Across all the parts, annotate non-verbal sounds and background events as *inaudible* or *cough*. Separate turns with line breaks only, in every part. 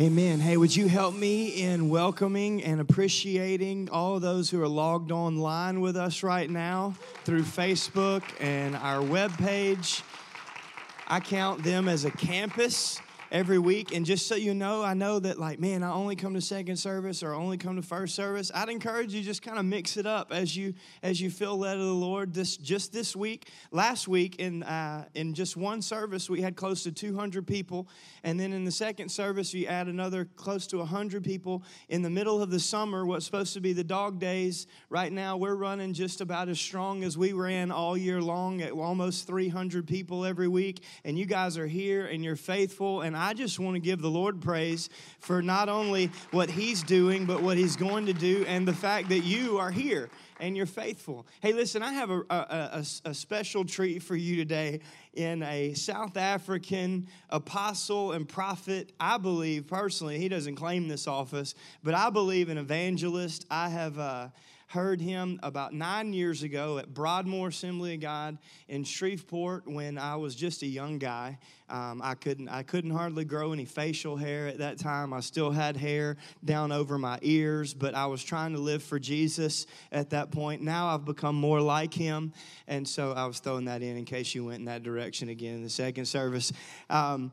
Amen. Hey, would you help me in welcoming and appreciating all those who are logged online with us right now through Facebook and our webpage? I count them as a campus every week. And just so you know, I know that like, man, I only come to second service or only come to first service. I'd encourage you just kind of mix it up as you as you feel led of the Lord. This just this week, last week in uh, in just one service, we had close to 200 people, and then in the second service, you add another close to 100 people. In the middle of the summer, what's supposed to be the dog days, right now we're running just about as strong as we ran all year long at almost 300 people every week. And you guys are here and you're faithful and I just want to give the Lord praise for not only what He's doing, but what He's going to do, and the fact that you are here and you're faithful. Hey, listen, I have a, a, a, a, special treat for you today in a South African apostle and prophet. I believe personally, he doesn't claim this office, but I believe an evangelist. I have. Uh, heard him about nine years ago at Broadmoor Assembly of God in Shreveport when I was just a young guy. Um, I couldn't I couldn't hardly grow any facial hair at that time. I still had hair down over my ears, but I was trying to live for Jesus at that point. Now I've become more like him, and so I was throwing that in in case you went in that direction again in the second service. Um,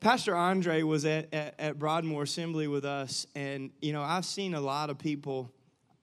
Pastor Andre was at, at, at, Broadmoor Assembly with us, and you know I've seen a lot of people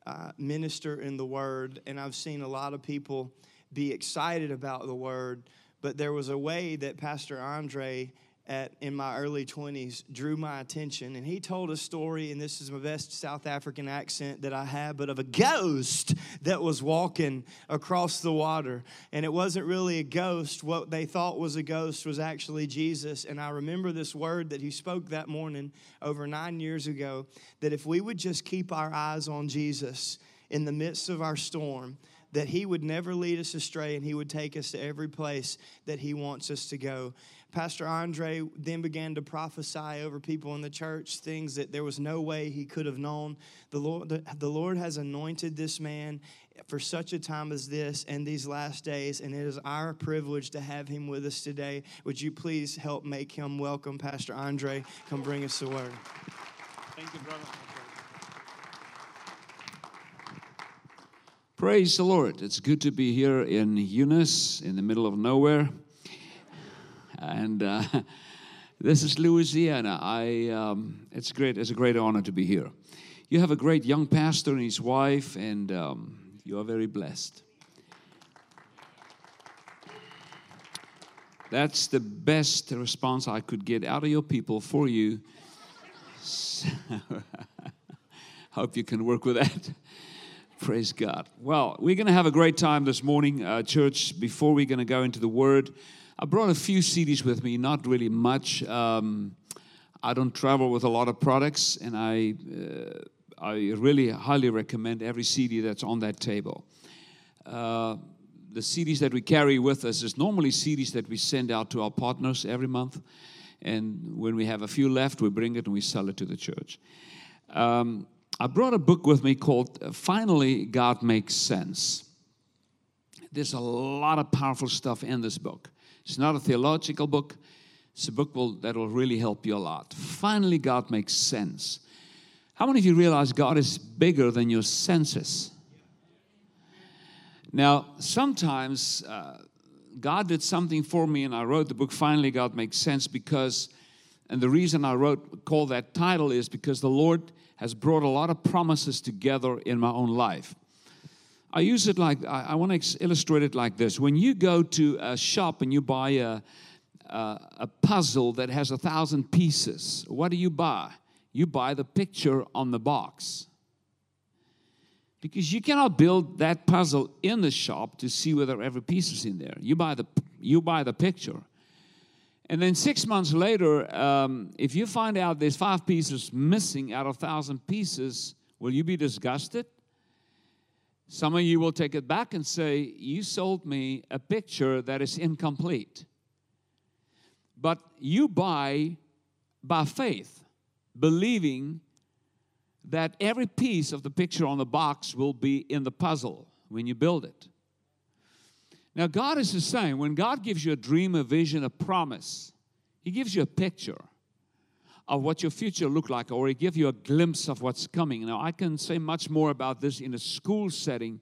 uh, minister in the Word, and I've seen a lot of people be excited about the Word. But there was a way that Pastor Andre at in my early 20s drew my attention and he told a story and this is my best south african accent that i have but of a ghost that was walking across the water. And it wasn't really a ghost. What they thought was a ghost was actually jesus. And i remember this word that he spoke that morning over nine years ago that if we would just keep our eyes on jesus in the midst of our storm that he would never lead us astray and he would take us to every place that he wants us to go Pastor Andre then began to prophesy over people in the church things that there was no way he could have known. The Lord, the, the Lord has anointed this man for such a time as this and these last days, and it is our privilege to have him with us today. Would you please help make him welcome, Pastor Andre? Come bring us the word.
Thank you, brother. Praise the Lord. It's good to be here in Eunice, in the middle of nowhere. And uh, *laughs* this is Louisiana. I, um, it's great. It's a great honor to be here. You have a great young pastor and his wife, and um, you are very blessed. That's the best response I could get out of your people for you. So, *laughs* hope you can work with that. Praise God. Well, we're going to have a great time this morning, uh, church. Before we're going to go into the Word, I brought a few CDs with me, not really much. Um, I don't travel with a lot of products, and I, uh, I really highly recommend every CD that's on that table. Uh, the CDs that we carry with us is normally CDs that we send out to our partners every month. And when we have a few left, we bring it and we sell it to the church. Um, I brought a book with me called Finally God Makes Sense. There's a lot of powerful stuff in this book. It's not a theological book. It's a book will, that will really help you a lot. Finally, God makes sense. How many of you realize God is bigger than your senses? Now, sometimes uh, God did something for me, and I wrote the book Finally God Makes Sense because, and the reason I wrote, call that title is because the Lord has brought a lot of promises together in my own life. I use it like, I, I want to illustrate it like this. When you go to a shop and you buy a, a, a puzzle that has a thousand pieces, what do you buy? You buy the picture on the box. Because you cannot build that puzzle in the shop to see whether every piece is in there. You buy the, you buy the picture. And then six months later, um, if you find out there's five pieces missing out of thousand pieces, will you be disgusted? Some of you will take it back and say, You sold me a picture that is incomplete. But you buy by faith, believing that every piece of the picture on the box will be in the puzzle when you build it. Now, God is the same. When God gives you a dream, a vision, a promise, He gives you a picture. of what your future look like or He give you a glimpse of what's coming. Now, I can say much more about this in a school setting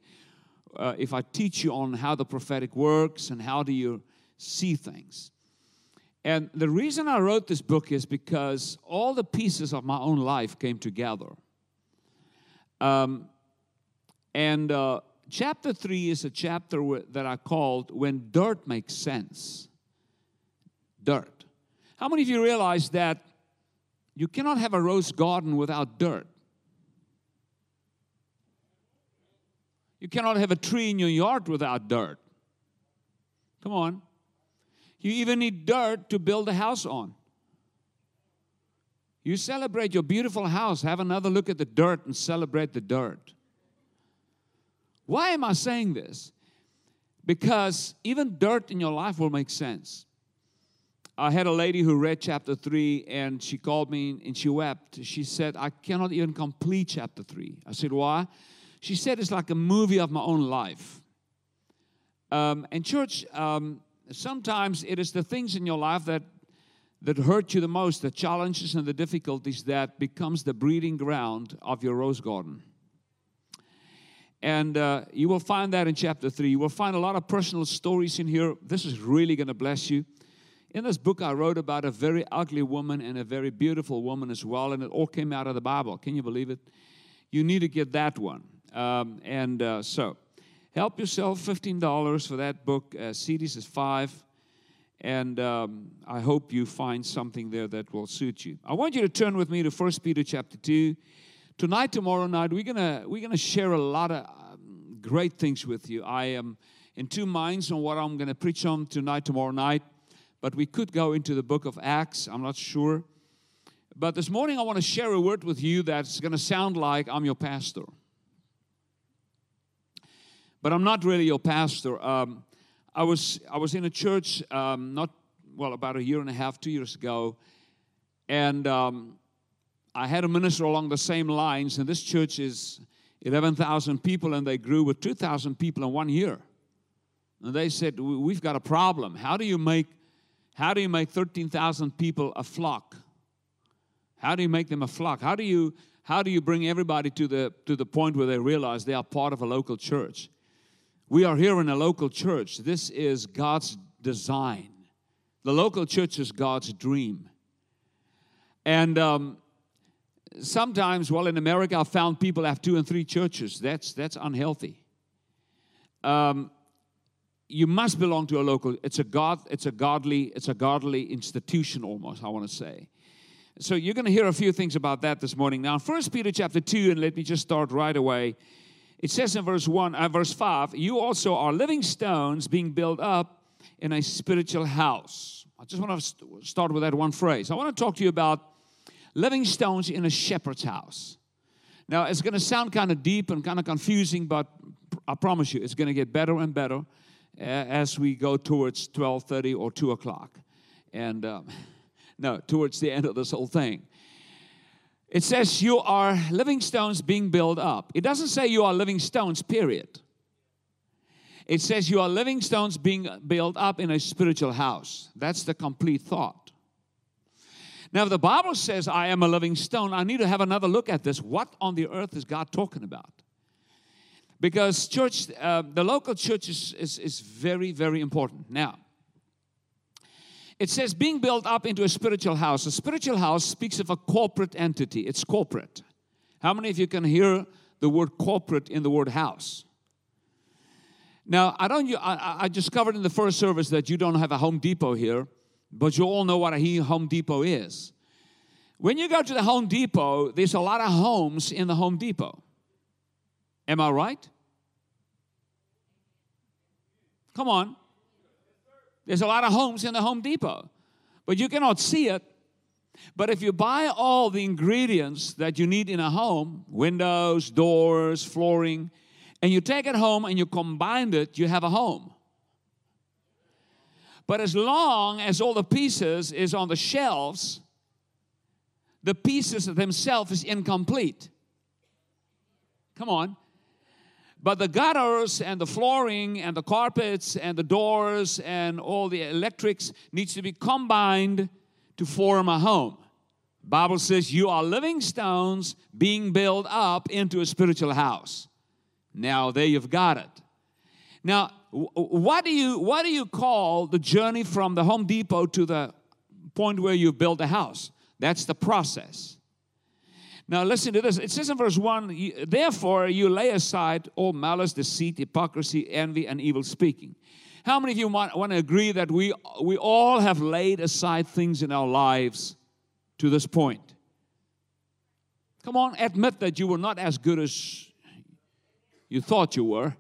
uh, if I teach you on how the prophetic works and how do you see things. And the reason I wrote this book is because all the pieces of my own life came together. Um, and uh, chapter three is a chapter that I called When Dirt Makes Sense. Dirt. How many of you realize that you cannot have a rose garden without dirt? You cannot have a tree in your yard without dirt. Come on. You even need dirt to build a house on. You celebrate your beautiful house, have another look at the dirt and celebrate the dirt. Why am I saying this? Because even dirt in your life will make sense. I had a lady who read chapter 3 and she called me and she wept. She said, I cannot even complete chapter 3. I said, Why? She said, It's like a movie of my own life. Um, and, church, um, sometimes it is the things in your life that that hurt you the most, the challenges and the difficulties that becomes the breeding ground of your rose garden. And uh, you will find that in chapter 3. You will find a lot of personal stories in here. This is really going to bless you. In this book, I wrote about a very ugly woman and a very beautiful woman as well, and it all came out of the Bible. Can you believe it? You need to get that one. Um, and uh, so, help yourself $15 for that book. Uh, CDs is 5 and um, I hope you find something there that will suit you. I want you to turn with me to First Peter chapter 2. Tonight, tomorrow night, we're gonna we're gonna share a lot of um, great things with you. I am in two minds on what I'm gonna preach on tonight, tomorrow night, but we could go into the book of Acts. I'm not sure. But this morning, I want to share a word with you that's gonna sound like I'm your pastor. But I'm not really your pastor. Um, I was I was in a church um, not well about a year and a half, two years ago, and um, I had a minister along the same lines. And this church is eleven thousand people, and they grew with two thousand people in one year. And they said, "We've got a problem. How do you make how do you make thirteen thousand people a flock? How do you make them a flock? How do you how do you bring everybody to the to the point where they realize they are part of a local church?" We are here in a local church. This is God's design. The local church is God's dream. And um, sometimes, well, in America, I've found people have two and three churches. That's, that's unhealthy. Um, you must belong to a local it's a god it's a godly it's a godly institution almost i want to say so you're going to hear a few things about that this morning now first peter chapter 2 and let me just start right away it says in verse 1, uh, verse 5, you also are living stones being built up in a spiritual house. I just want to start with that one phrase. I want to talk to you about living stones in a shepherd's house. Now, it's going to sound kind of deep and kind of confusing, but I promise you, it's going to get better and better as we go towards 12:30 or 2 o'clock. And um, *laughs* no, towards the end of this whole thing. It says you are living stones being built up. It doesn't say you are living stones, period. It says you are living stones being built up in a spiritual house. That's the complete thought. Now, the Bible says I am a living stone, I need to have another look at this. What on the earth is God talking about? Because church, uh, the local church is, is, is very, very important. Now, it says being built up into a spiritual house. A spiritual house speaks of a corporate entity, it's corporate. How many of you can hear the word corporate in the word house? Now, I don't. I, I discovered in the first service that you don't have a Home Depot here, but you all know what a Home Depot is. When you go to the Home Depot, there's a lot of homes in the Home Depot. Am I right? Come on. There's a lot of homes in the Home Depot, but you cannot see it. But if you buy all the ingredients that you need in a home windows, doors, flooring and you take it home and you combine it, you have a home. But as long as all the pieces is on the shelves, the pieces themselves is incomplete. Come on. But the gutters and the flooring and the carpets and the doors and all the electrics needs to be combined to form a home. Bible says you are living stones being built up into a spiritual house. Now there you've got it. Now, what do you what do you call the journey from the Home Depot to the point where you build a house? That's the process. Now listen to this. It says in verse 1, therefore you lay aside all malice, deceit, hypocrisy, envy, and evil speaking. How many of you want, want to agree that we, we all have laid aside things in our lives to this point? Come on, admit that you were not as good as you thought you were.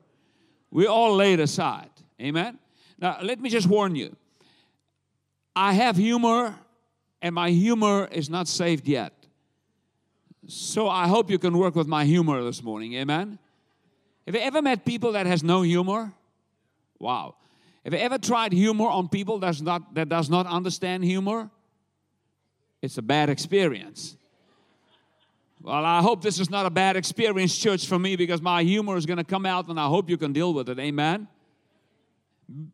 We all laid aside. Amen? Now, let me just warn you. I have humor, and my humor is not saved yet. So I hope you can work with my humor this morning. Amen? Have you ever met people that has no humor? Wow. Have you ever tried humor on people that's not, that does not understand humor? It's a bad experience. Well, I hope this is not a bad experience, church, for me because my humor is going to come out and I hope you can deal with it. Amen?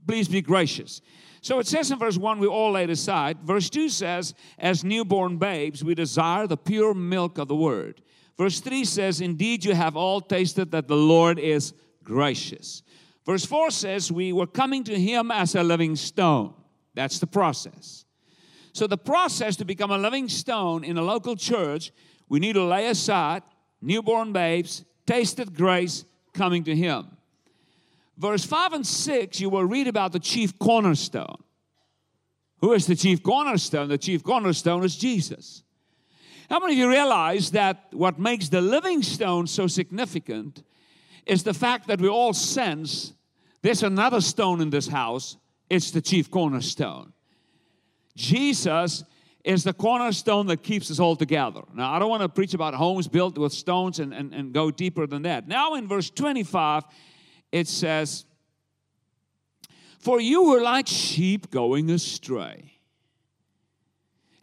Please be gracious. So it says in verse 1, we all laid aside. Verse 2 says, as newborn babes, we desire the pure milk of the word. Verse 3 says, Indeed, you have all tasted that the Lord is gracious. Verse 4 says, We were coming to him as a living stone. That's the process. So, the process to become a living stone in a local church, we need to lay aside newborn babes, tasted grace, coming to him. Verse 5 and 6, you will read about the chief cornerstone. Who is the chief cornerstone? The chief cornerstone is Jesus. How many of you realize that what makes the living stone so significant is the fact that we all sense there's another stone in this house, it's the chief cornerstone. Jesus is the cornerstone that keeps us all together. Now, I don't want to preach about homes built with stones and, and, and go deeper than that. Now, in verse 25, it says, For you were like sheep going astray.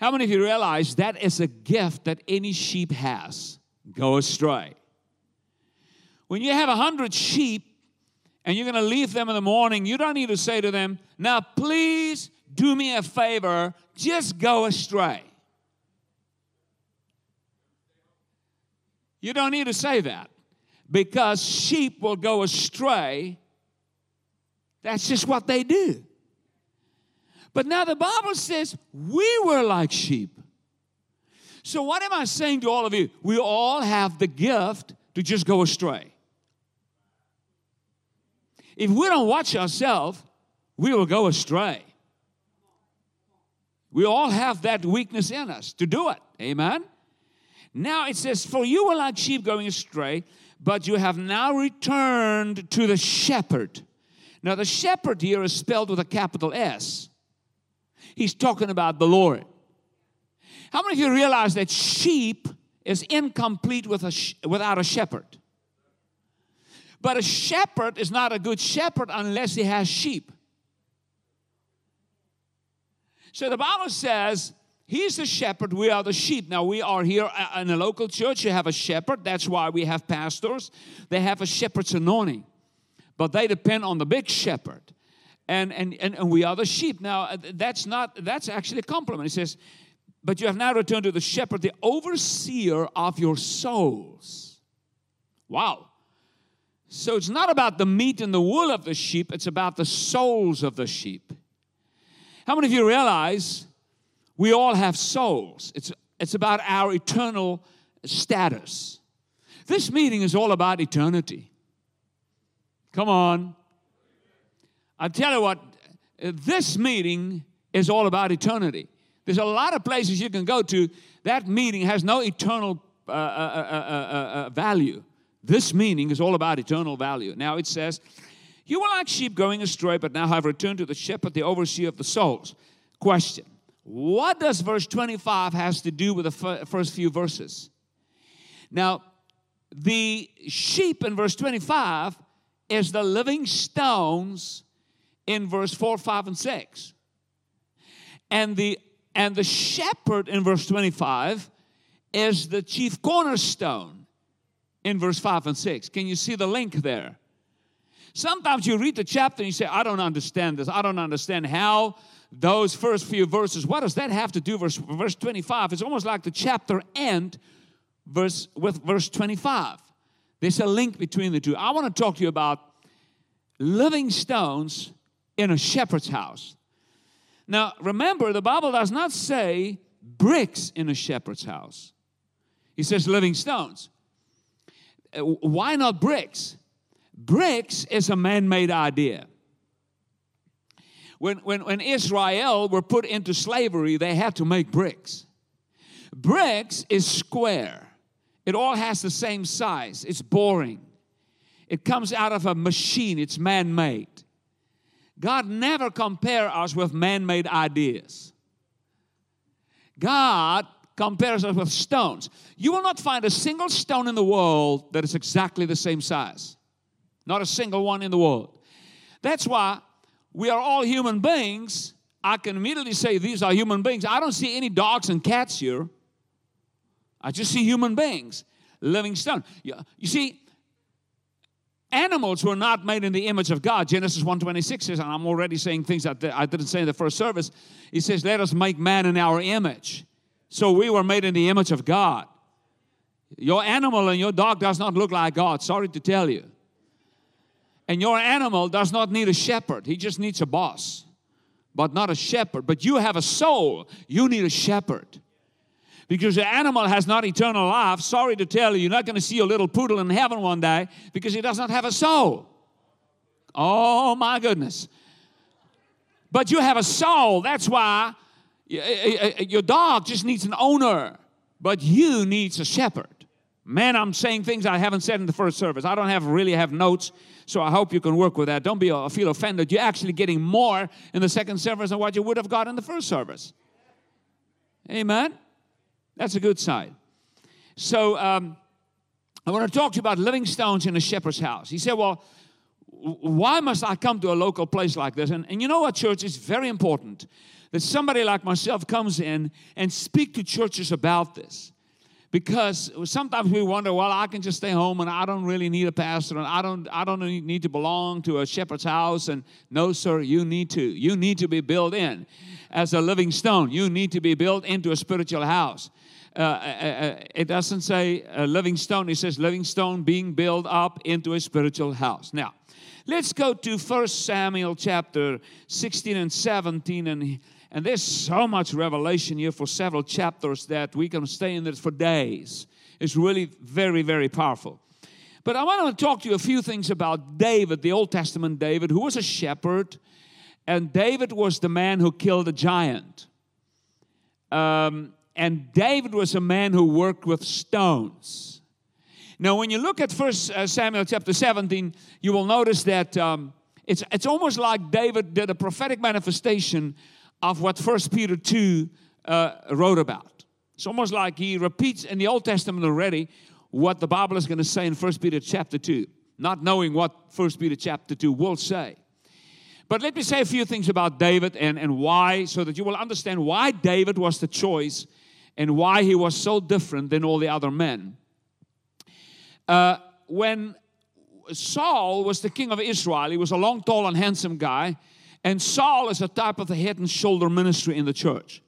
How many of you realize that is a gift that any sheep has? Go astray. When you have a hundred sheep, and you're going to leave them in the morning, you don't need to say to them, Now, please do me a favor, just go astray. You don't need to say that because sheep will go astray. That's just what they do. But now the Bible says we were like sheep. So, what am I saying to all of you? We all have the gift to just go astray. If we don't watch ourselves, we will go astray. We all have that weakness in us to do it. Amen. Now it says, For you were like sheep going astray, but you have now returned to the shepherd. Now, the shepherd here is spelled with a capital S. He's talking about the Lord. How many of you realize that sheep is incomplete with a sh- without a shepherd? But a shepherd is not a good shepherd unless he has sheep. So the Bible says, He's the shepherd, we are the sheep. Now, we are here in a local church, you have a shepherd. That's why we have pastors. They have a shepherd's anointing, but they depend on the big shepherd. And, and, and, and we are the sheep. Now, uh, that's not, that's actually a compliment. He says, But you have now returned to the shepherd, the overseer of your souls. Wow. So it's not about the meat and the wool of the sheep, it's about the souls of the sheep. How many of you realize we all have souls? It's, it's about our eternal status. This meeting is all about eternity. Come on. I tell you what, this meeting is all about eternity. There's a lot of places you can go to. That meeting has no eternal uh, uh, uh, value. This meeting is all about eternal value. Now it says, You were like sheep going astray, but now have returned to the shepherd, the overseer of the souls. Question What does verse 25 has to do with the first few verses? Now, the sheep in verse 25 is the living stones in verse 4, 5, and 6. And the and the shepherd in verse 25 is the chief cornerstone in verse 5 and 6. Can you see the link there? Sometimes you read the chapter and you say, I don't understand this. I don't understand how those first few verses. What does that have to do verse verse 25? It's almost like the chapter end verse with verse 25. There's a link between the two. I want to talk to you about living stones in a shepherd's house. Now, remember, the Bible does not say bricks in a shepherd's house, He says living stones. Uh, why not bricks? Bricks is a man made idea. When, when, when Israel were put into slavery, they had to make bricks. Bricks is square, it all has the same size, it's boring. It comes out of a machine, it's man made. God never compare us with man-made ideas. God compares us with stones. You will not find a single stone in the world that is exactly the same size. Not a single one in the world. That's why we are all human beings. I can immediately say these are human beings. I don't see any dogs and cats here. I just see human beings, living stone. You see, animals were not made in the image of God. Genesis 1:26 says, and I'm already saying things that I didn't say in the first service. He says, "Let us make man in our image." So we were made in the image of God. Your animal and your dog does not look like God. Sorry to tell you. And your animal does not need a shepherd. He just needs a boss, but not a shepherd. But you have a soul. You need a shepherd because the animal has not eternal life. Sorry to tell you, you're not going to see a little poodle in heaven one day because he does not have a soul. Oh my goodness. But you have a soul. That's why your dog just needs an owner, but you needs a shepherd. Man, I'm saying things I haven't said in the first service. I don't have really have notes, so I hope you can work with that. Don't be uh, feel offended. You're actually getting more in the second service than what you would have got in the first service. Amen. That's a good sign. So um, I want to talk to you about living stones in a shepherd's house. He said, Well, why must I come to a local place like this? And, and you know what, church? is very important that somebody like myself comes in and speak to churches about this. Because sometimes we wonder, well, I can just stay home and I don't really need a pastor and I don't I don't need to belong to a shepherd's house. And no, sir, you need to. You need to be built in as a living stone. You need to be built into a spiritual house. Uh, uh, uh, it doesn't say a living stone, it says living stone being built up into a spiritual house. Now, let's go to First Samuel chapter 16 and 17 and and there's so much revelation here for several chapters that we can stay in this for days. It's really very, very powerful. But I want to talk to you a few things about David, the Old Testament David, who was a shepherd, and David was the man who killed a giant. Um, and David was a man who worked with stones. Now, when you look at First uh, Samuel chapter 17, you will notice that um, it's, it's almost like David did a prophetic manifestation of what First Peter 2 uh, wrote about. It's almost like he repeats in the Old Testament already what the Bible is going to say in First Peter chapter 2, not knowing what First Peter chapter 2 will say. But let me say a few things about David and, and why, so that you will understand why David was the choice and why he was so different than all the other men. Uh, when Saul was the king of Israel, he was a long, tall, and handsome guy, and Saul is a type of the head and shoulder ministry in the church.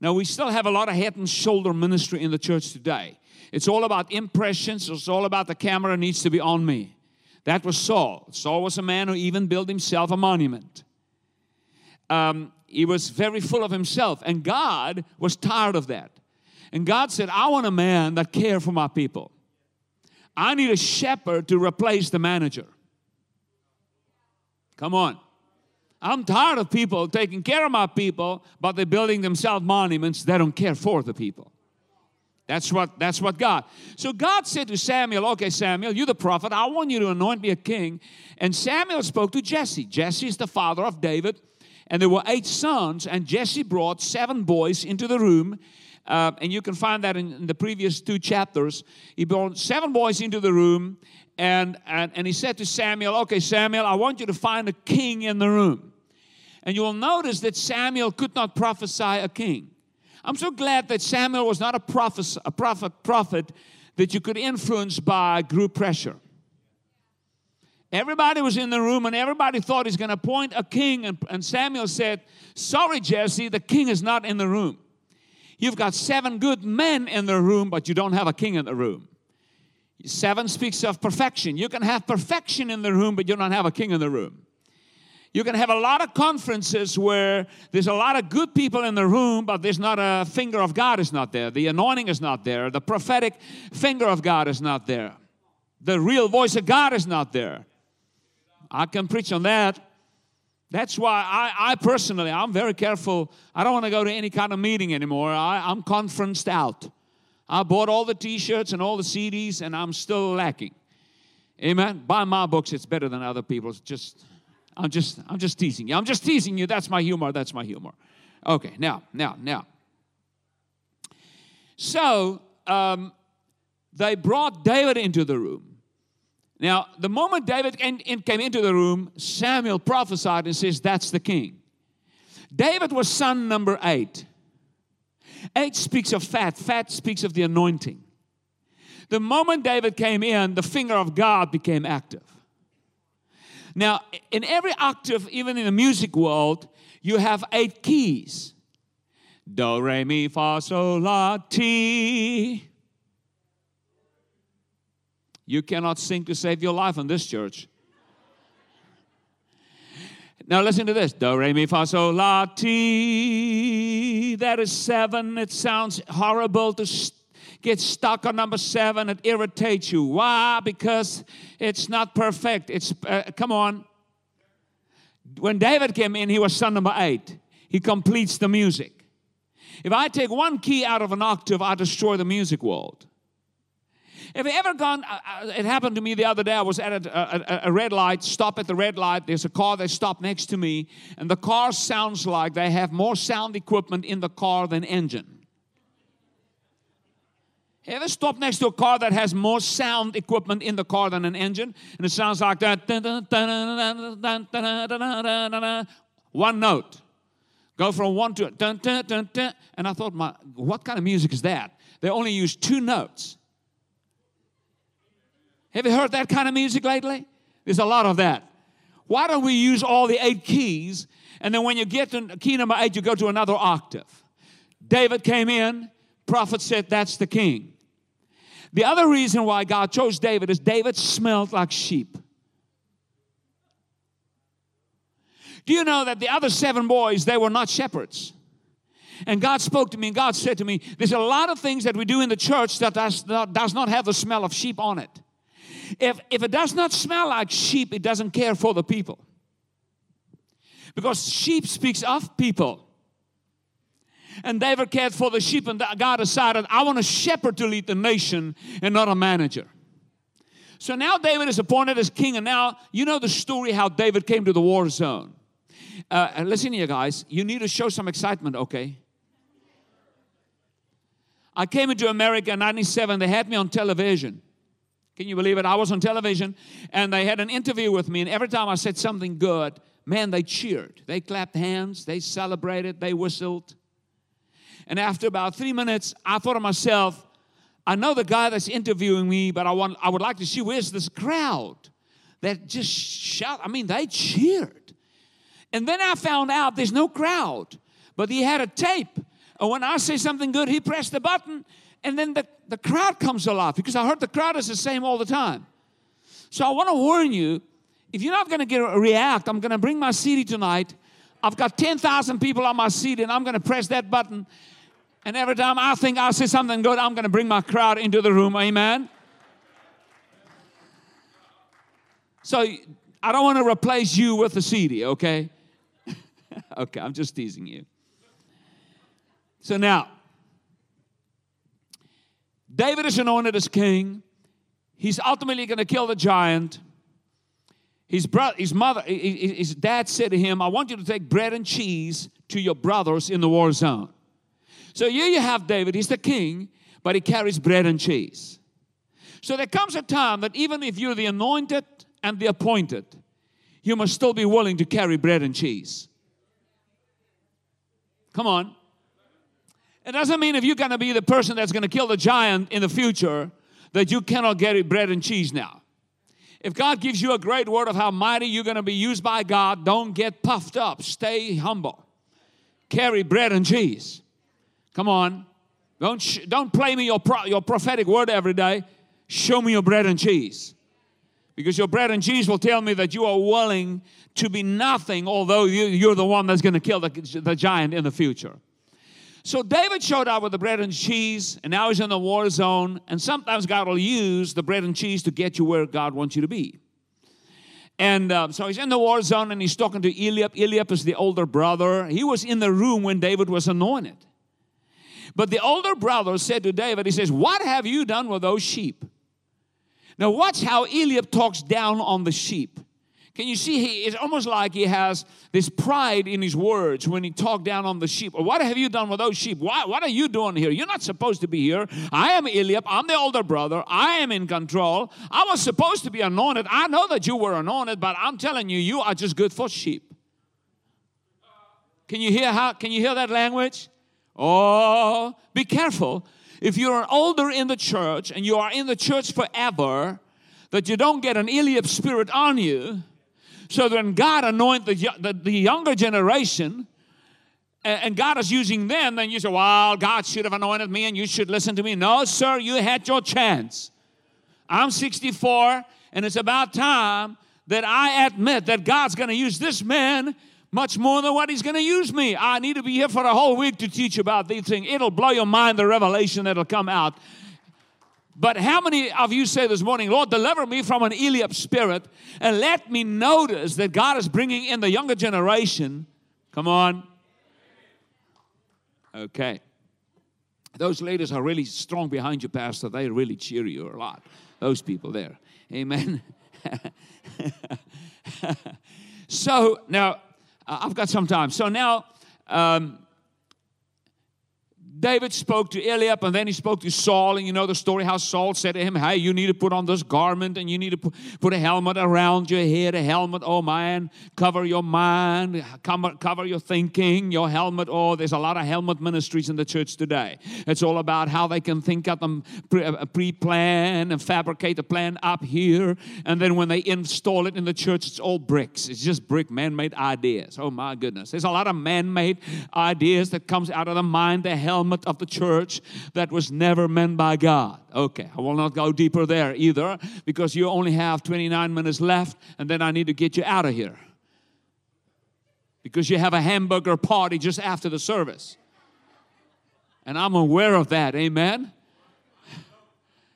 Now, we still have a lot of head and shoulder ministry in the church today. It's all about impressions, it's all about the camera needs to be on me. That was Saul. Saul was a man who even built himself a monument. Um, he was very full of himself, and God was tired of that. And God said, I want a man that care for my people. I need a shepherd to replace the manager. Come on. I'm tired of people taking care of my people, but they're building themselves monuments. They don't care for the people. That's what that's what God. So God said to Samuel, "Okay, Samuel, you're the prophet. I want you to anoint me a king." And Samuel spoke to Jesse. Jesse is the father of David, and there were eight sons. And Jesse brought seven boys into the room, uh, and you can find that in, in, the previous two chapters. He brought seven boys into the room, and, and, and he said to Samuel, Okay, Samuel, I want you to find a king in the room. And you will notice that Samuel could not prophesy a king. I'm so glad that Samuel was not a prophet, a prophet, prophet that you could influence by group pressure. Everybody was in the room and everybody thought he's going to appoint a king. And, and Samuel said, Sorry, Jesse, the king is not in the room. You've got seven good men in the room, but you don't have a king in the room. Seven speaks of perfection. You can have perfection in the room, but you don't have a king in the room. You can have a lot of conferences where there's a lot of good people in the room, but there's not a finger of God is not there. The anointing is not there. The prophetic finger of God is not there. The real voice of God is not there. I can preach on that. That's why I, I personally, I'm very careful. I don't want to go to any kind of meeting anymore. I, I'm conferenced out. I bought all the t-shirts and all the CDs and I'm still lacking. Amen. Buy my books, it's better than other people's. Just I'm just I'm just teasing you. I'm just teasing you. That's my humor. That's my humor. Okay, now, now, now. So um, they brought David into the room. Now, the moment David came into the room, Samuel prophesied and says, That's the king. David was son number eight. Eight speaks of fat, fat speaks of the anointing. The moment David came in, the finger of God became active. Now, in every octave, even in the music world, you have eight keys Do, Re, Mi, Fa, Sol, La, Ti. You cannot sing to save your life in this church. Now listen to this. Do, re, mi, fa, sol, la, ti. That is seven. It sounds horrible to get stuck on number seven. It irritates you. Why? Because it's not perfect. It's, uh, come on. When David came in, he was son number eight. He completes the music. If I take one key out of an octave, I destroy the music world. Have you ever gone? Uh, uh, it happened to me the other day. I was at a, a, a, red light, stop at the red light. There's a car that stopped next to me, and the car sounds like they have more sound equipment in the car than engine. Ever stop next to a car that has more sound equipment in the car than an engine? And it sounds like that. One note. Go from one to dun. And I thought, my, what kind of music is that? They only use two notes. Have you heard that kind of music lately? There's a lot of that. Why don't we use all the eight keys and then when you get to key number eight, you go to another octave? David came in, prophet said, That's the king. The other reason why God chose David is David smelled like sheep. Do you know that the other seven boys, they were not shepherds? And God spoke to me, and God said to me, There's a lot of things that we do in the church that does not, does not have the smell of sheep on it. If, if it does not smell like sheep, it doesn't care for the people. Because sheep speaks of people. And David cared for the sheep, and God decided, I want a shepherd to lead the nation and not a manager. So now David is appointed as king, and now you know the story how David came to the war zone. Uh, listen here, guys, you need to show some excitement, okay? I came into America in 97, they had me on television. Can you believe it? I was on television and they had an interview with me, and every time I said something good, man, they cheered. They clapped hands, they celebrated, they whistled. And after about three minutes, I thought to myself, I know the guy that's interviewing me, but I want I would like to see where's this crowd that just shout. I mean, they cheered. And then I found out there's no crowd, but he had a tape. And when I say something good, he pressed the button and then the, the crowd comes alive because I heard the crowd is the same all the time. So I want to warn you if you're not going to get a react, I'm going to bring my CD tonight. I've got 10,000 people on my CD, and I'm going to press that button. And every time I think I'll say something good, I'm going to bring my crowd into the room. Amen. So I don't want to replace you with a CD, okay? *laughs* okay, I'm just teasing you. So now, David is anointed as king. He's ultimately going to kill the giant. His, brother, his mother, his dad said to him, I want you to take bread and cheese to your brothers in the war zone. So here you have David, he's the king, but he carries bread and cheese. So there comes a time that even if you're the anointed and the appointed, you must still be willing to carry bread and cheese. Come on. It doesn't mean if you're going to be the person that's going to kill the giant in the future that you cannot get bread and cheese now. If God gives you a great word of how mighty you're going to be used by God, don't get puffed up. Stay humble. Carry bread and cheese. Come on. Don't, sh- don't play me your, pro- your prophetic word every day. Show me your bread and cheese. Because your bread and cheese will tell me that you are willing to be nothing, although you, you're the one that's going to kill the, the giant in the future. So David showed up with the bread and cheese, and now he's in the war zone. And sometimes God will use the bread and cheese to get you where God wants you to be. And uh, so he's in the war zone and he's talking to Eliab. Eliab is the older brother. He was in the room when David was anointed. But the older brother said to David, He says, What have you done with those sheep? Now, watch how Eliab talks down on the sheep. Can you see? He, it's almost like he has this pride in his words when he talked down on the sheep. What have you done with those sheep? Why, what are you doing here? You're not supposed to be here. I am Eliab. I'm the older brother. I am in control. I was supposed to be anointed. I know that you were anointed, but I'm telling you, you are just good for sheep. Can you hear how? Can you hear that language? Oh, be careful if you're older in the church and you are in the church forever, that you don't get an Eliab spirit on you. So then God anoint the, the, the younger generation and God is using them, then you say, well, God should have anointed me and you should listen to me. No, sir, you had your chance. I'm 64 and it's about time that I admit that God's going to use this man much more than what he's going to use me. I need to be here for a whole week to teach about these things. It'll blow your mind, the revelation that'll come out. But how many of you say this morning, Lord, deliver me from an Eliab spirit and let me notice that God is bringing in the younger generation? Come on. Okay. Those ladies are really strong behind you, Pastor. They really cheer you a lot. Those people there. Amen. *laughs* so now I've got some time. So now, um, David spoke to Eliab and then he spoke to Saul. And you know the story how Saul said to him, Hey, you need to put on this garment and you need to put a helmet around your head, a helmet, oh man, cover your mind, cover, your thinking, your helmet. Oh, there's a lot of helmet ministries in the church today. It's all about how they can think up a uh, pre plan and fabricate a plan up here. And then when they install it in the church, it's all bricks. It's just brick man made ideas. Oh my goodness. There's a lot of man made ideas that comes out of the mind, the helmet helmet of the church that was never meant by God. Okay, I will not go deeper there either because you only have 29 minutes left and then I need to get you out of here. Because you have a hamburger party just after the service. And I'm aware of that, amen?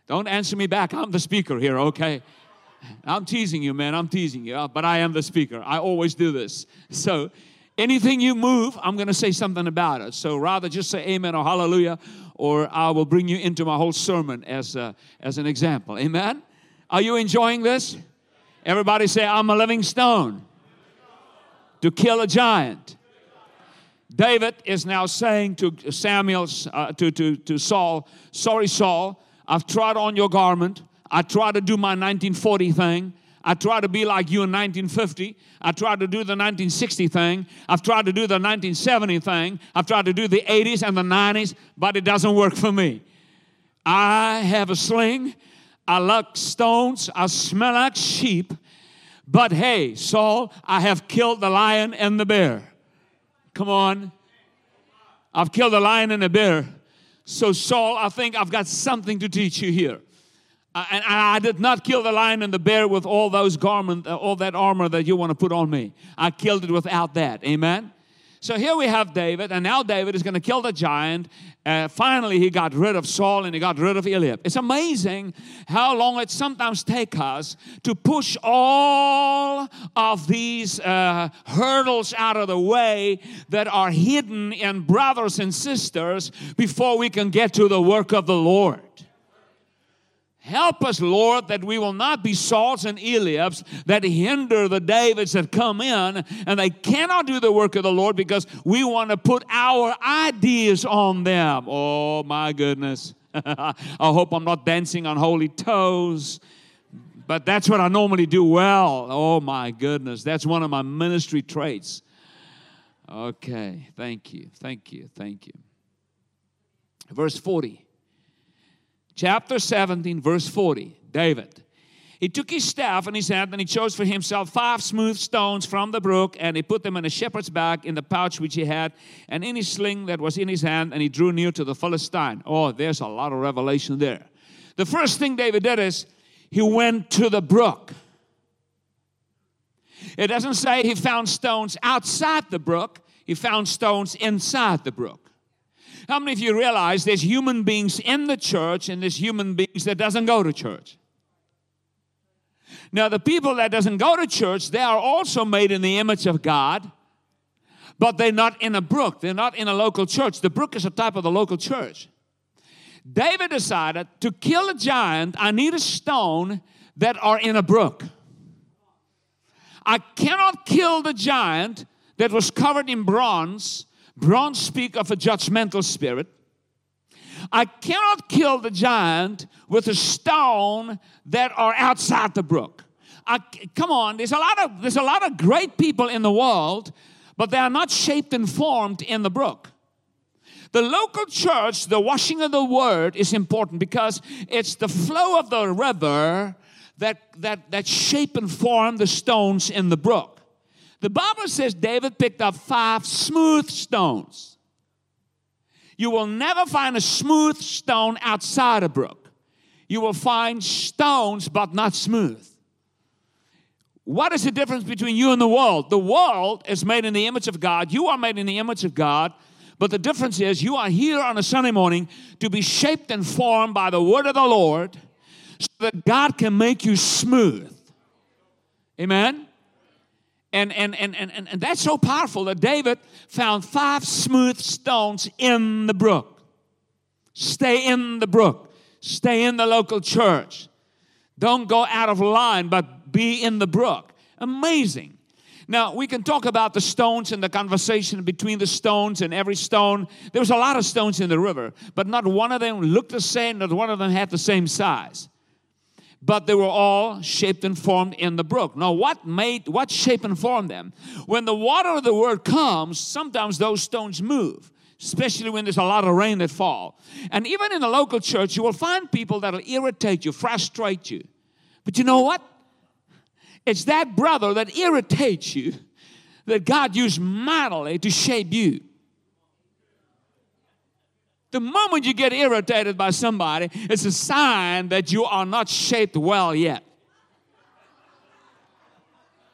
Don't answer me back. I'm the speaker here, okay? I'm teasing you, man. I'm teasing you, but I am the speaker. I always do this. So, Anything you move, I'm going to say something about it. So rather just say amen or hallelujah, or I will bring you into my whole sermon as, a, as an example. Amen? Are you enjoying this? Everybody say, I'm a living stone to kill a giant. David is now saying to Samuel, uh, to, to, to Saul, Sorry, Saul, I've tried on your garment. I tried to do my 1940 thing. I tried to be like you in 1950. I tried to do the 1960 thing. I've tried to do the 1970 thing. I've tried to do the 80s and the 90s, but it doesn't work for me. I have a sling. I like stones. I smell like sheep. But hey, Saul, I have killed the lion and the bear. Come on. I've killed the lion and the bear. So, Saul, I think I've got something to teach you here. Uh, and I did not kill the lion and the bear with all those garment, uh, all that armor that you want to put on me. I killed it without that. Amen. So here we have David, and now David is going to kill the giant. Uh, finally, he got rid of Saul and he got rid of Eliab. It's amazing how long it sometimes takes us to push all of these uh, hurdles out of the way that are hidden in brothers and sisters before we can get to the work of the Lord. Help us, Lord, that we will not be Sauls and Eliabs that hinder the Davids that come in and they cannot do the work of the Lord because we want to put our ideas on them. Oh, my goodness. *laughs* I hope I'm not dancing on holy toes, but that's what I normally do well. Oh, my goodness. That's one of my ministry traits. Okay, thank you, thank you, thank you. Verse 40 chapter 17, verse 40, David. He took his staff in his hand and he chose for himself five smooth stones from the brook and he put them in a shepherd's bag in the pouch which he had and in his sling that was in his hand and he drew near to the Philistine. Oh, there's a lot of revelation there. The first thing David did is he went to the brook. It doesn't say he found stones outside the brook, he found stones inside the brook. How many of you realize there's human beings in the church and there's human beings that doesn't go to church? Now, the people that doesn't go to church, they are also made in the image of God, but they're not in a brook. They're not in a local church. The brook is a type of the local church. David decided to kill a giant, I need a stone that are in a brook. I cannot kill the giant that was covered in bronze. Bronze speak of a judgmental spirit. I cannot kill the giant with a stone that are outside the brook. I, come on, there's a lot of there's a lot of great people in the world, but they are not shaped and formed in the brook. The local church, the washing of the word is important because it's the flow of the river that that that shape and form the stones in the brook. The Bible says David picked up five smooth stones. You will never find a smooth stone outside a brook. You will find stones, but not smooth. What is the difference between you and the world? The world is made in the image of God. You are made in the image of God. But the difference is you are here on a Sunday morning to be shaped and formed by the word of the Lord so that God can make you smooth. Amen? And, and, and, and, and that's so powerful that David found five smooth stones in the brook. Stay in the brook, stay in the local church. Don't go out of line, but be in the brook. Amazing. Now, we can talk about the stones and the conversation between the stones and every stone. There was a lot of stones in the river, but not one of them looked the same, not one of them had the same size but they were all shaped and formed in the brook. Now, what made, what shape and form them? When the water of the word comes, sometimes those stones move, especially when there's a lot of rain that fall. And even in the local church, you will find people that'll irritate you, frustrate you. But you know what? It's that brother that irritates you that God used mightily to shape you. The moment you get irritated by somebody, it's a sign that you are not shaped well yet.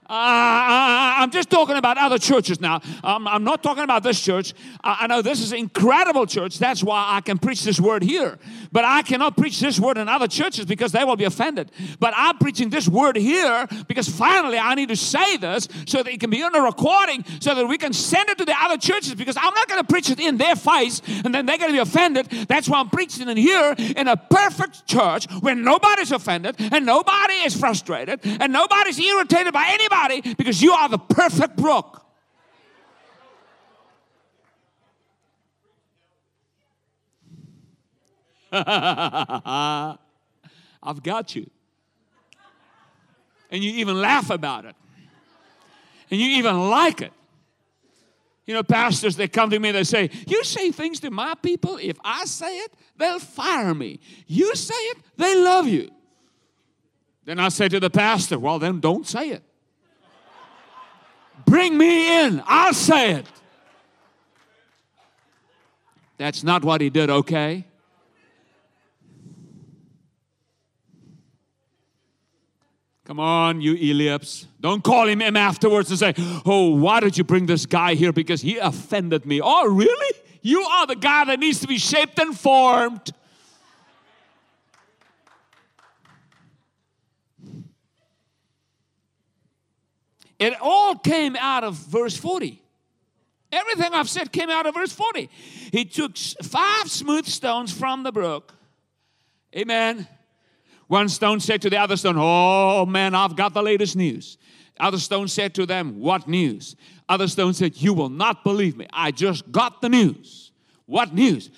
Uh, I'm just talking about other churches now. Um, I'm not talking about this church. I, I know this is an incredible church. That's why I can preach this word here. But I cannot preach this word in other churches because they will be offended. But I'm preaching this word here because finally I need to say this so that it can be on a recording so that we can send it to the other churches because I'm not going to preach it in their face and then they're going to be offended. That's why I'm preaching it here in a perfect church where nobody's offended and nobody is frustrated and nobody's irritated by anybody because you are the perfect brook. *laughs* I've got you. And you even laugh about it. And you even like it. You know, pastors, they come to me, they say, You say things to my people, if I say it, they'll fire me. You say it, they love you. Then I say to the pastor, Well, then don't say it. Bring me in. I'll say it. That's not what he did, okay? Come on, you Eliabs. Don't call him him afterwards and say, Oh, why did you bring this guy here? Because he offended me. Oh, really? You are the guy that needs to be shaped and formed. It all came out of verse 40. Everything I've said came out of verse 40. He took five smooth stones from the brook. Amen. One stone said to the other stone, Oh man, I've got the latest news. Other stone said to them, What news? Other stone said, You will not believe me. I just got the news. What news?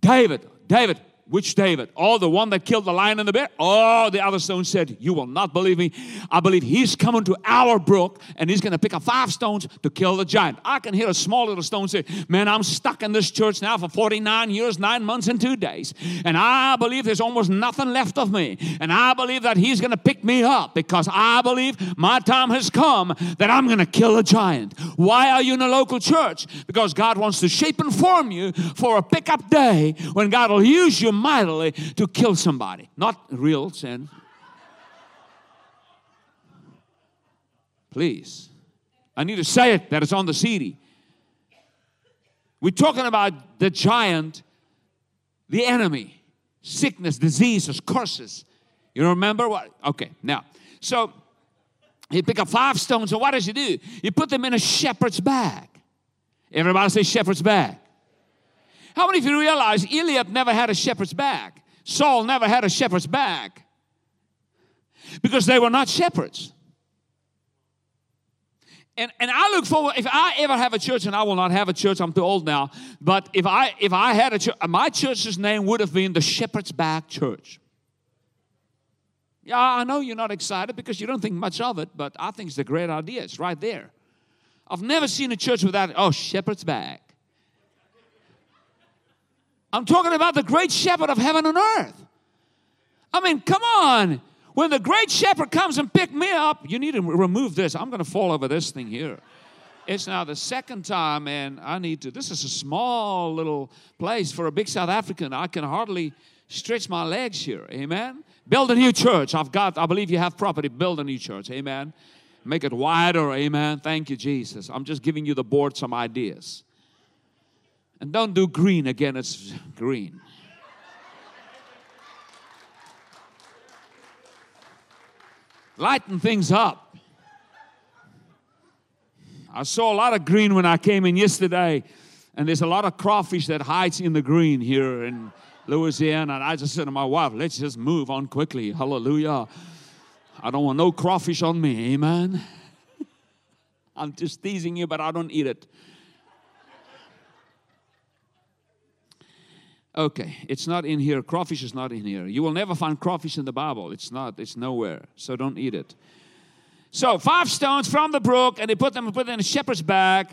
David, David, Which David? Oh, the one that killed the lion and the bear? Oh, the other stone said, You will not believe me. I believe he's coming to our brook and he's going to pick up five stones to kill the giant. I can hear a small little stone say, Man, I'm stuck in this church now for 49 years, nine months, and two days. And I believe there's almost nothing left of me. And I believe that he's going to pick me up because I believe my time has come that I'm going to kill a giant. Why are you in a local church? Because God wants to shape and form you for a pickup day when God will use you mightily to kill somebody. Not real sin. Please. I need to say it that it's on the CD. We're talking about the giant, the enemy, sickness, diseases, curses. You remember what? Okay, now, so he pick up five stones, and what does he do? He put them in a shepherd's bag. Everybody say shepherd's bag. How many of you realize Eliab never had a shepherd's bag? Saul never had a shepherd's bag because they were not shepherds. And, and I look forward, if I ever have a church, and I will not have a church, I'm too old now, but if I if I had a church, my church's name would have been the Shepherd's Bag Church. Yeah, I know you're not excited because you don't think much of it, but I think it's a great idea. It's right there. I've never seen a church without, oh, Shepherd's Bag. I'm talking about the great shepherd of heaven and earth. I mean, come on. When the great shepherd comes and pick me up, you need to remove this. I'm going to fall over this thing here. It's now the second time, and I need to. This is a small little place for a big South African. I can hardly stretch my legs here. Amen. Build a new church. I've got, I believe you have property. Build a new church. Amen. Make it wider. Amen. Thank you, Jesus. I'm just giving you the board some ideas. And don't do green again, it's green. Lighten things up. I saw a lot of green when I came in yesterday, and there's a lot of crawfish that hides in the green here in Louisiana. And I just said to my wife, let's just move on quickly. Hallelujah. I don't want no crawfish on me. Amen. *laughs* I'm just teasing you, but I don't eat it. Okay, it's not in here. Crawfish is not in here. You will never find crawfish in the Bible. It's not, it's nowhere. So don't eat it. So five stones from the brook, and they put them put them in a shepherd's bag.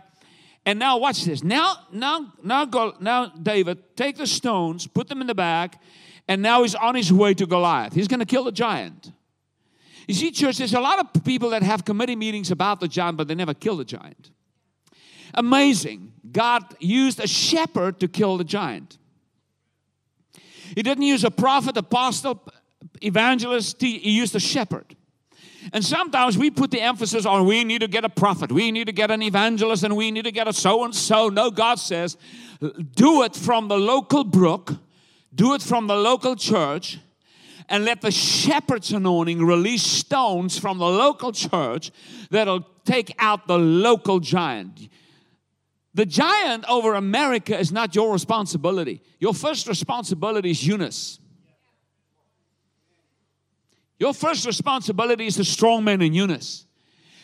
And now watch this. Now, now, now go now, David, take the stones, put them in the bag, and now he's on his way to Goliath. He's gonna kill the giant. You see, church, there's a lot of people that have committee meetings about the giant, but they never kill the giant. Amazing. God used a shepherd to kill the giant. He didn't use a prophet, apostle, evangelist, he used a shepherd. And sometimes we put the emphasis on we need to get a prophet, we need to get an evangelist, and we need to get a so and so. No, God says, do it from the local brook, do it from the local church, and let the shepherd's anointing release stones from the local church that'll take out the local giant. The giant over America is not your responsibility. Your first responsibility is Eunice. Your first responsibility is the strong man in Eunice.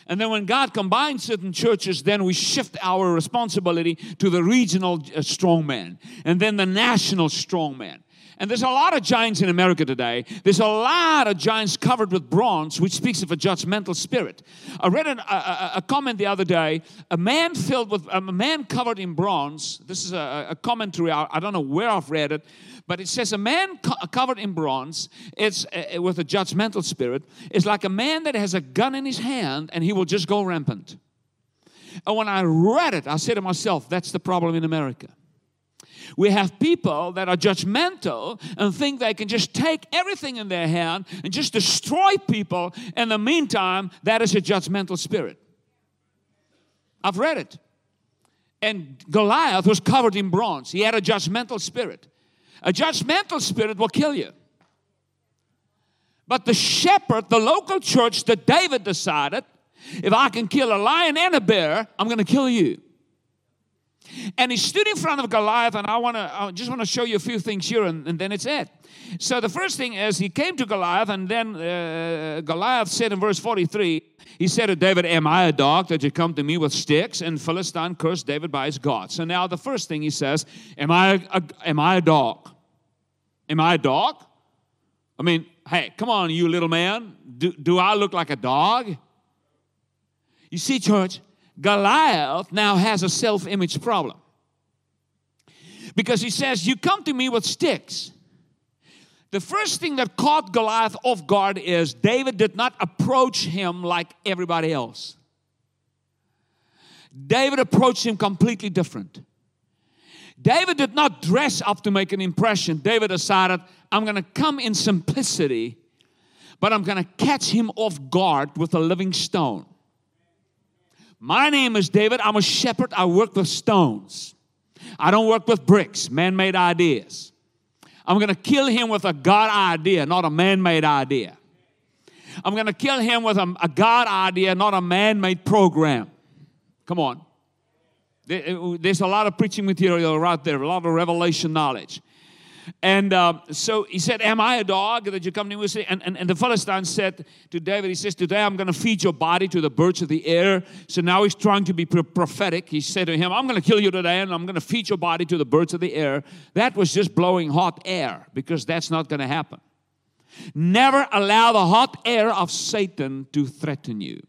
And then when God combines certain churches, then we shift our responsibility to the regional uh, strong man and then the national strong man. And there's a lot of giants in America today. There's a lot of giants covered with bronze, which speaks of a judgmental spirit. I read an, a, a, comment the other day. A man filled with a man covered in bronze. This is a, a commentary. I, I, don't know where I've read it, but it says a man co- covered in bronze. It's uh, with a judgmental spirit. Is like a man that has a gun in his hand and he will just go rampant. And when I read it, I said to myself, "That's the problem in America." We have people that are judgmental and think they can just take everything in their hand and just destroy people. In the meantime, that is a judgmental spirit. I've read it. And Goliath was covered in bronze, he had a judgmental spirit. A judgmental spirit will kill you. But the shepherd, the local church that David decided, if I can kill a lion and a bear, I'm going to kill you. And he stood in front of Goliath, and I want to I just want to show you a few things here, and, and, then it's it. So the first thing is he came to Goliath, and then uh, Goliath said in verse 43, he said to David, Am I a dog that you come to me with sticks? And Philistine cursed David by his God. So now the first thing he says, Am I a, am I a dog? Am I a dog? I mean, hey, come on, you little man. Do, do I look like a dog? You see, church, Goliath now has a self image problem. Because he says, You come to me with sticks. The first thing that caught Goliath off guard is David did not approach him like everybody else. David approached him completely different. David did not dress up to make an impression. David decided, I'm going to come in simplicity, but I'm going to catch him off guard with a living stone. My name is David. I'm a shepherd. I work with stones. I don't work with bricks, man made ideas. I'm going to kill him with a God idea, not a man made idea. I'm going to kill him with a, a God idea, not a man made program. Come on. There's a lot of preaching material right there, a lot of revelation knowledge. And uh, so he said, Am I a dog that you come to me? And, and, and the Philistine said to David, He says, Today I'm going to feed your body to the birds of the air. So now he's trying to be prophetic. He said to him, I'm going to kill you today and I'm going to feed your body to the birds of the air. That was just blowing hot air because that's not going to happen. Never allow the hot air of Satan to threaten you.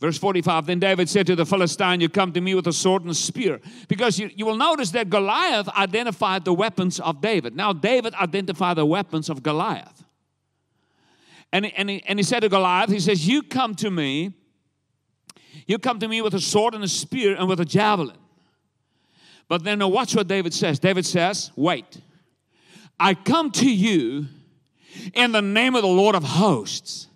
Verse 45 Then David said to the Philistine, You come to me with a sword and a spear. Because you, you will notice that Goliath identified the weapons of David. Now, David identified the weapons of Goliath. And, and, he, and he said to Goliath, He says, You come to me, you come to me with a sword and a spear and with a javelin. But then now watch what David says. David says, Wait, I come to you in the name of the Lord of hosts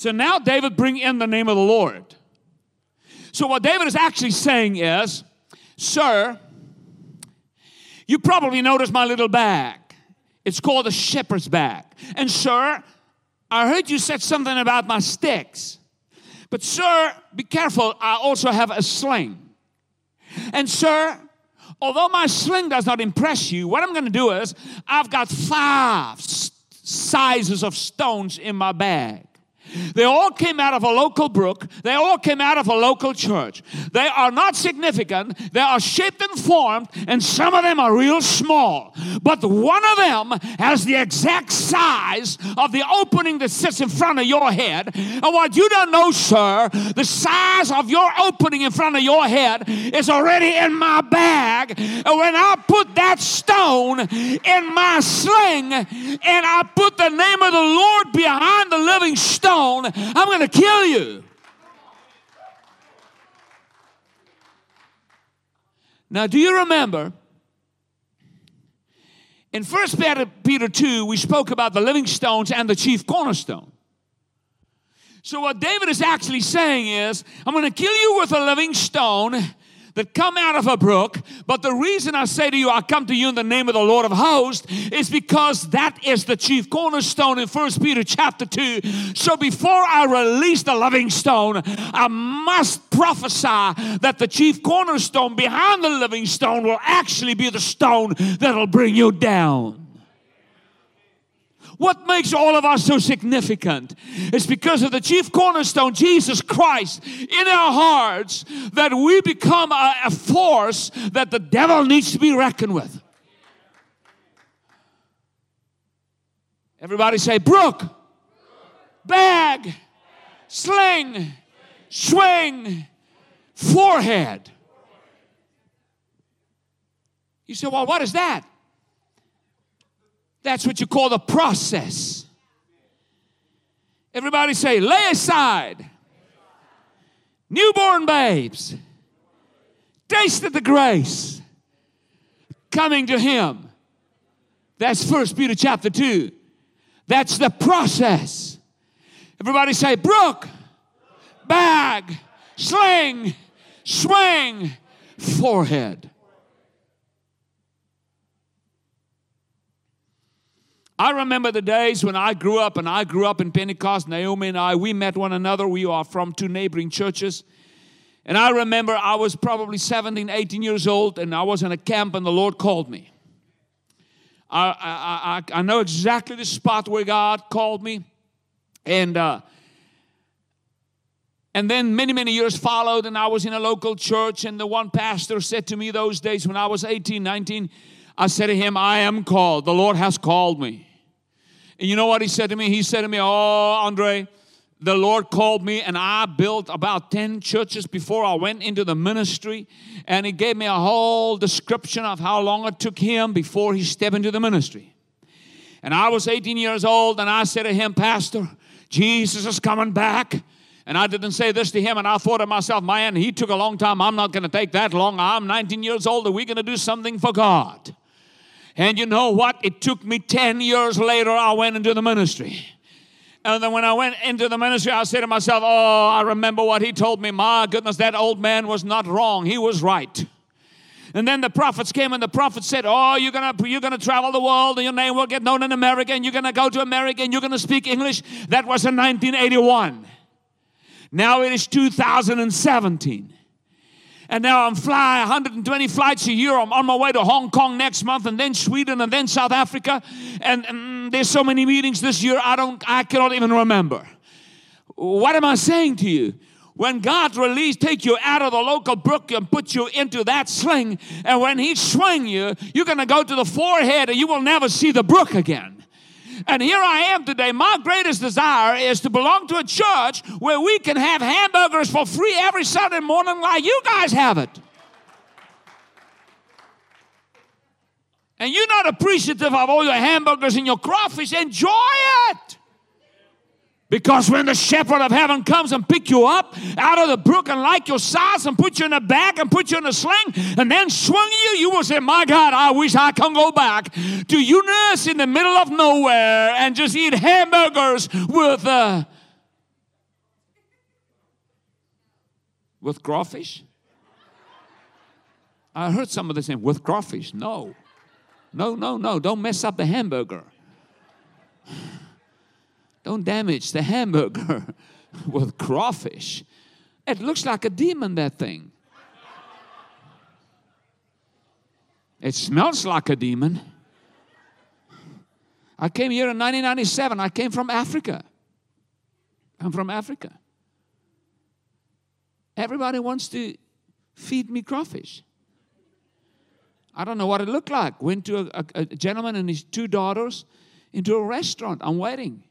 so now David bring in the name of the Lord. So what David is actually saying is, Sir, you probably noticed my little bag. It's called a shepherd's bag. And sir, I heard you said something about my sticks. But sir, be careful, I also have a sling. And sir, although my sling does not impress you, what I'm going to do is I've got five sizes of stones in my bag. They all came out of a local brook. They all came out of a local church. They are not significant. They are shaped and formed, and some of them are real small. But one of them has the exact size of the opening that sits in front of your head. And what you don't know, sir, the size of your opening in front of your head is already in my bag. And when I put that stone in my sling and I put the name of the Lord behind the living stone, I'm going to kill you. Now, do you remember in 1 Peter 2, we spoke about the living stones and the chief cornerstone. So, what David is actually saying is, I'm going to kill you with a living stone that come out of a brook. But the reason I say to you, I come to you in the name of the Lord of hosts, is because that is the chief cornerstone in First Peter chapter 2. So before I release the living stone, I must prophesy that the chief cornerstone behind the living stone will actually be the stone that'll bring you down. What makes all of us so significant is because of the chief cornerstone, Jesus Christ, in our hearts, that we become a, a force that the devil needs to be reckoned with. Everybody say, Brook, bag, sling, swing, forehead. You say, well, what is that? That's what you call the process. Everybody say, lay aside newborn babes, tasted the grace coming to him. That's First Peter chapter 2. That's the process. Everybody say, brook, bag, sling, swing, forehead. I remember the days when I grew up, and I grew up in Pentecost. Naomi and I, we met one another. We are from two neighboring churches. And I remember I was probably 17, 18 years old, and I was in a camp, and the Lord called me. I, I, I, I know exactly the spot where God called me. And uh, And then many, many years followed, and I was in a local church. And the one pastor said to me those days when I was 18, 19, I said to him, I am called. The Lord has called me. And you know what he said to me? He said to me, Oh, Andre, the Lord called me, and I built about 10 churches before I went into the ministry. And he gave me a whole description of how long it took him before he stepped into the ministry. And I was 18 years old, and I said to him, Pastor, Jesus is coming back. And I didn't say this to him, and I thought to myself, man, he took a long time. I'm not going to take that long. I'm 19 years old, and we're going to do something for God. And you know what? It took me 10 years later, I went into the ministry. And then when I went into the ministry, I said to myself, Oh, I remember what he told me. My goodness, that old man was not wrong. He was right. And then the prophets came and the prophets said, Oh, you're gonna you're gonna travel the world and your name will get known in America and you're gonna go to America and you're gonna speak English. That was in 1981. Now it is 2017. And now I'm flying 120 flights a year. I'm on my way to Hong Kong next month, and then Sweden, and then South Africa. And, and there's so many meetings this year. I don't. I cannot even remember. What am I saying to you? When God release, take you out of the local brook and put you into that sling, and when He swing you, you're going to go to the forehead, and you will never see the brook again. And here I am today. My greatest desire is to belong to a church where we can have hamburgers for free every Sunday morning, like you guys have it. And you're not appreciative of all your hamburgers and your crawfish, enjoy it. Because when the shepherd of heaven comes and pick you up out of the brook and like your size and put you in a bag and put you in a sling and then swing you, you will say, My God, I wish I can go back to Eunice in the middle of nowhere and just eat hamburgers with uh, with crawfish. I heard some of the saying, with crawfish. No. No, no, no. Don't mess up the hamburger. Don't damage the hamburger *laughs* with crawfish. It looks like a demon, that thing. It smells like a demon. I came here in 1997. I came from Africa. I'm from Africa. Everybody wants to feed me crawfish. I don't know what it looked like. Went to a, a, a gentleman and his two daughters into a restaurant. I'm waiting.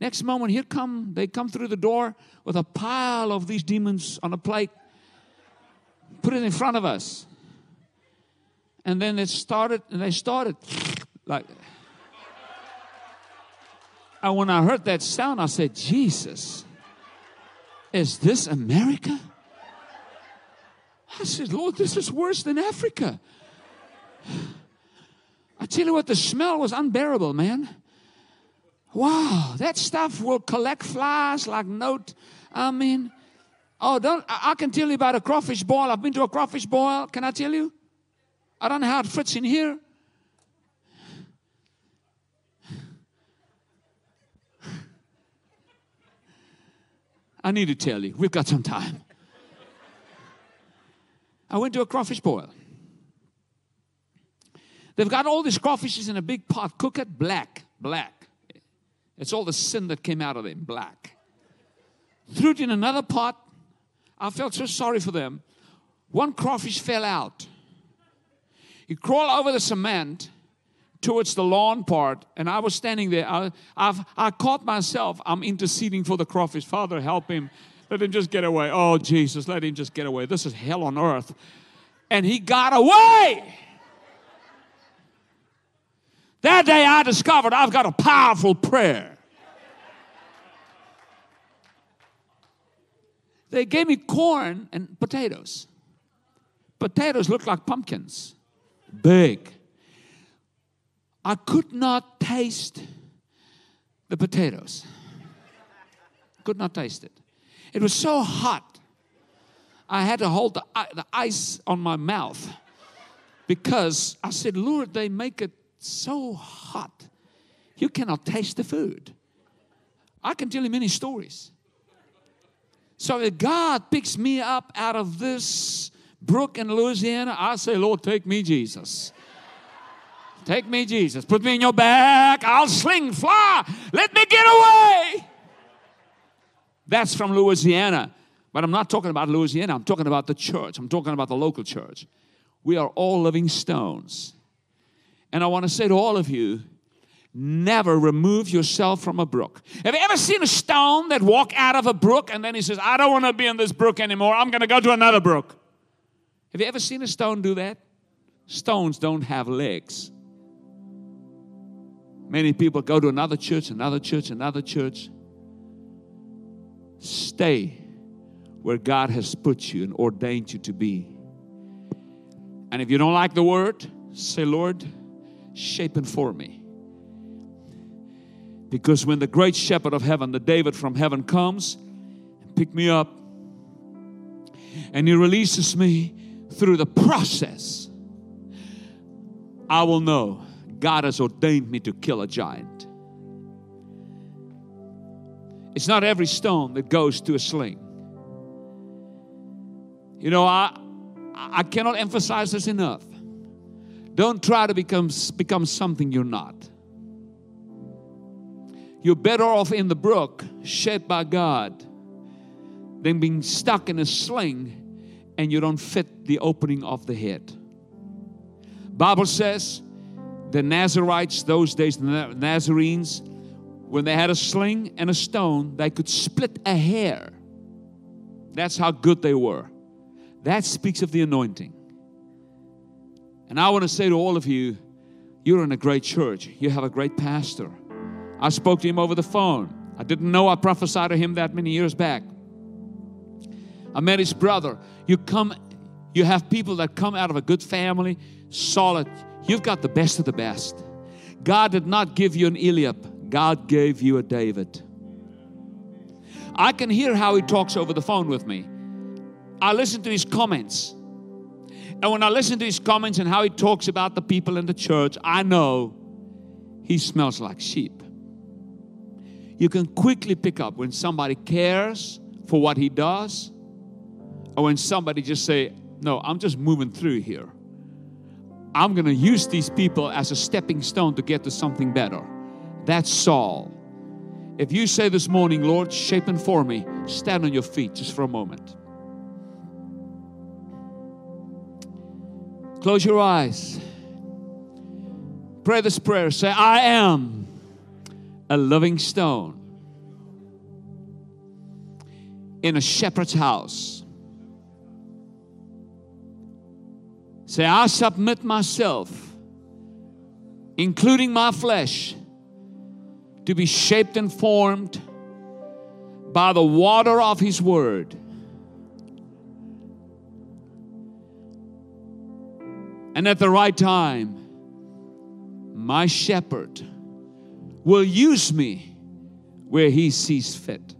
Next moment, here come they come through the door with a pile of these demons on a plate, put it in front of us. And then it started, and they started like. And when I heard that sound, I said, Jesus, is this America? I said, Lord, this is worse than Africa. I tell you what, the smell was unbearable, man. Wow, that stuff will collect flies like note. I mean, oh, don't I, I can tell you about a crawfish boil. I've been to a crawfish boil. Can I tell you? I don't know how it fits in here. I need to tell you. We've got some time. I went to a crawfish boil. They've got all these crawfishes in a big pot. Cook it black, black. It's all the sin that came out of them, black. Threw it in another pot. I felt so sorry for them. One crawfish fell out. He crawled over the cement towards the lawn part, and I was standing there. I, I've, I caught myself. I'm interceding for the crawfish. Father, help him. Let him just get away. Oh, Jesus, let him just get away. This is hell on earth. And he got away. That day I discovered I've got a powerful prayer. They gave me corn and potatoes. Potatoes look like pumpkins, big. I could not taste the potatoes. Could not taste it. It was so hot. I had to hold the, the ice on my mouth because I said, Lord, they make it so hot. You cannot taste the food. I can tell you many stories. So if God picks me up out of this brook in Louisiana, I say, Lord, take me, Jesus. Take me, Jesus. Put me in your back. I'll sling, fly. Let me get away. That's from Louisiana. But I'm not talking about Louisiana, I'm talking about the church, I'm talking about the local church. We are all living stones. And I want to say to all of you, never remove yourself from a brook. Have you ever seen a stone that walk out of a brook and then he says, I don't want to be in this brook anymore. I'm going to go to another brook. Have you ever seen a stone do that? Stones don't have legs. Many people go to another church, another church, another church. Stay where God has put you and ordained you to be. And if you don't like the word, say, Lord, shape and form me. Because when the great shepherd of heaven, the David from heaven, comes and pick me up, and he releases me through the process, I will know God has ordained me to kill a giant. It's not every stone that goes to a sling. You know, I I cannot emphasize this enough. Don't try to become become something you're not. You're better off in the brook, shaped by God, than being stuck in a sling and you don't fit the opening of the head. Bible says the Nazarites, those days, the Nazarenes, when they had a sling and a stone, they could split a hair. That's how good they were. That speaks of the anointing. And I want to say to all of you, you're in a great church. You have a great pastor. I spoke to him over the phone. I didn't know I prophesied to him that many years back. I met his brother. You come, you have people that come out of a good family, solid. You've got the best of the best. God did not give you an Eliab, God gave you a David. I can hear how he talks over the phone with me. I listen to his comments. And when I listen to his comments and how he talks about the people in the church, I know he smells like sheep. You can quickly pick up when somebody cares for what he does or when somebody just say, "No, I'm just moving through here. I'm going to use these people as a stepping stone to get to something better." That's Saul. If you say this morning, Lord, shape and form me, stand on your feet just for a moment. Close your eyes. Pray this prayer. Say, I am a living stone in a shepherd's house. Say, I submit myself, including my flesh, to be shaped and formed by the water of His Word. And at the right time, my shepherd will use me where he sees fit.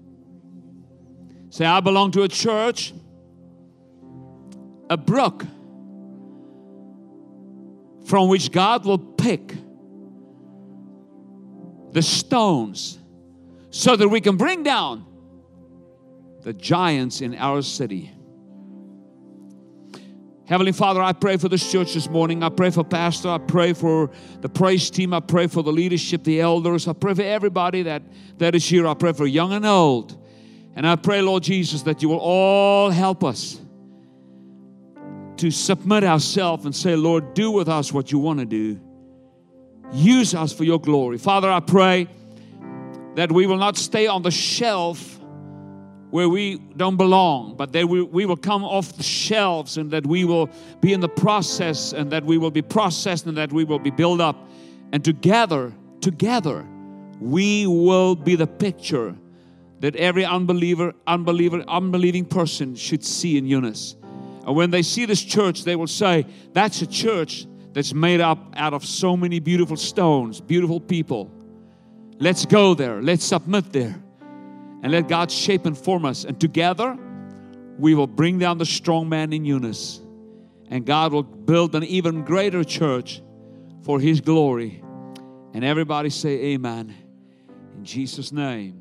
Say, I belong to a church, a brook from which God will pick the stones so that we can bring down the giants in our city. Heavenly Father, I pray for this church this morning. I pray for Pastor. I pray for the praise team. I pray for the leadership, the elders. I pray for everybody that, that is here. I pray for young and old. And I pray, Lord Jesus, that you will all help us to submit ourselves and say, Lord, do with us what you want to do. Use us for your glory. Father, I pray that we will not stay on the shelf where we don't belong, but that we, we will come off the shelves and that we will be in the process and that we will be processed and that we will be built up. And together, together, we will be the picture that every unbeliever, unbeliever, unbelieving person should see in Eunice. And when they see this church, they will say, That's a church that's made up out of so many beautiful stones, beautiful people. Let's go there, let's submit there and let God shape and form us. And together, we will bring down the strong man in Eunice. And God will build an even greater church for His glory. And everybody say, Amen. In Jesus' name.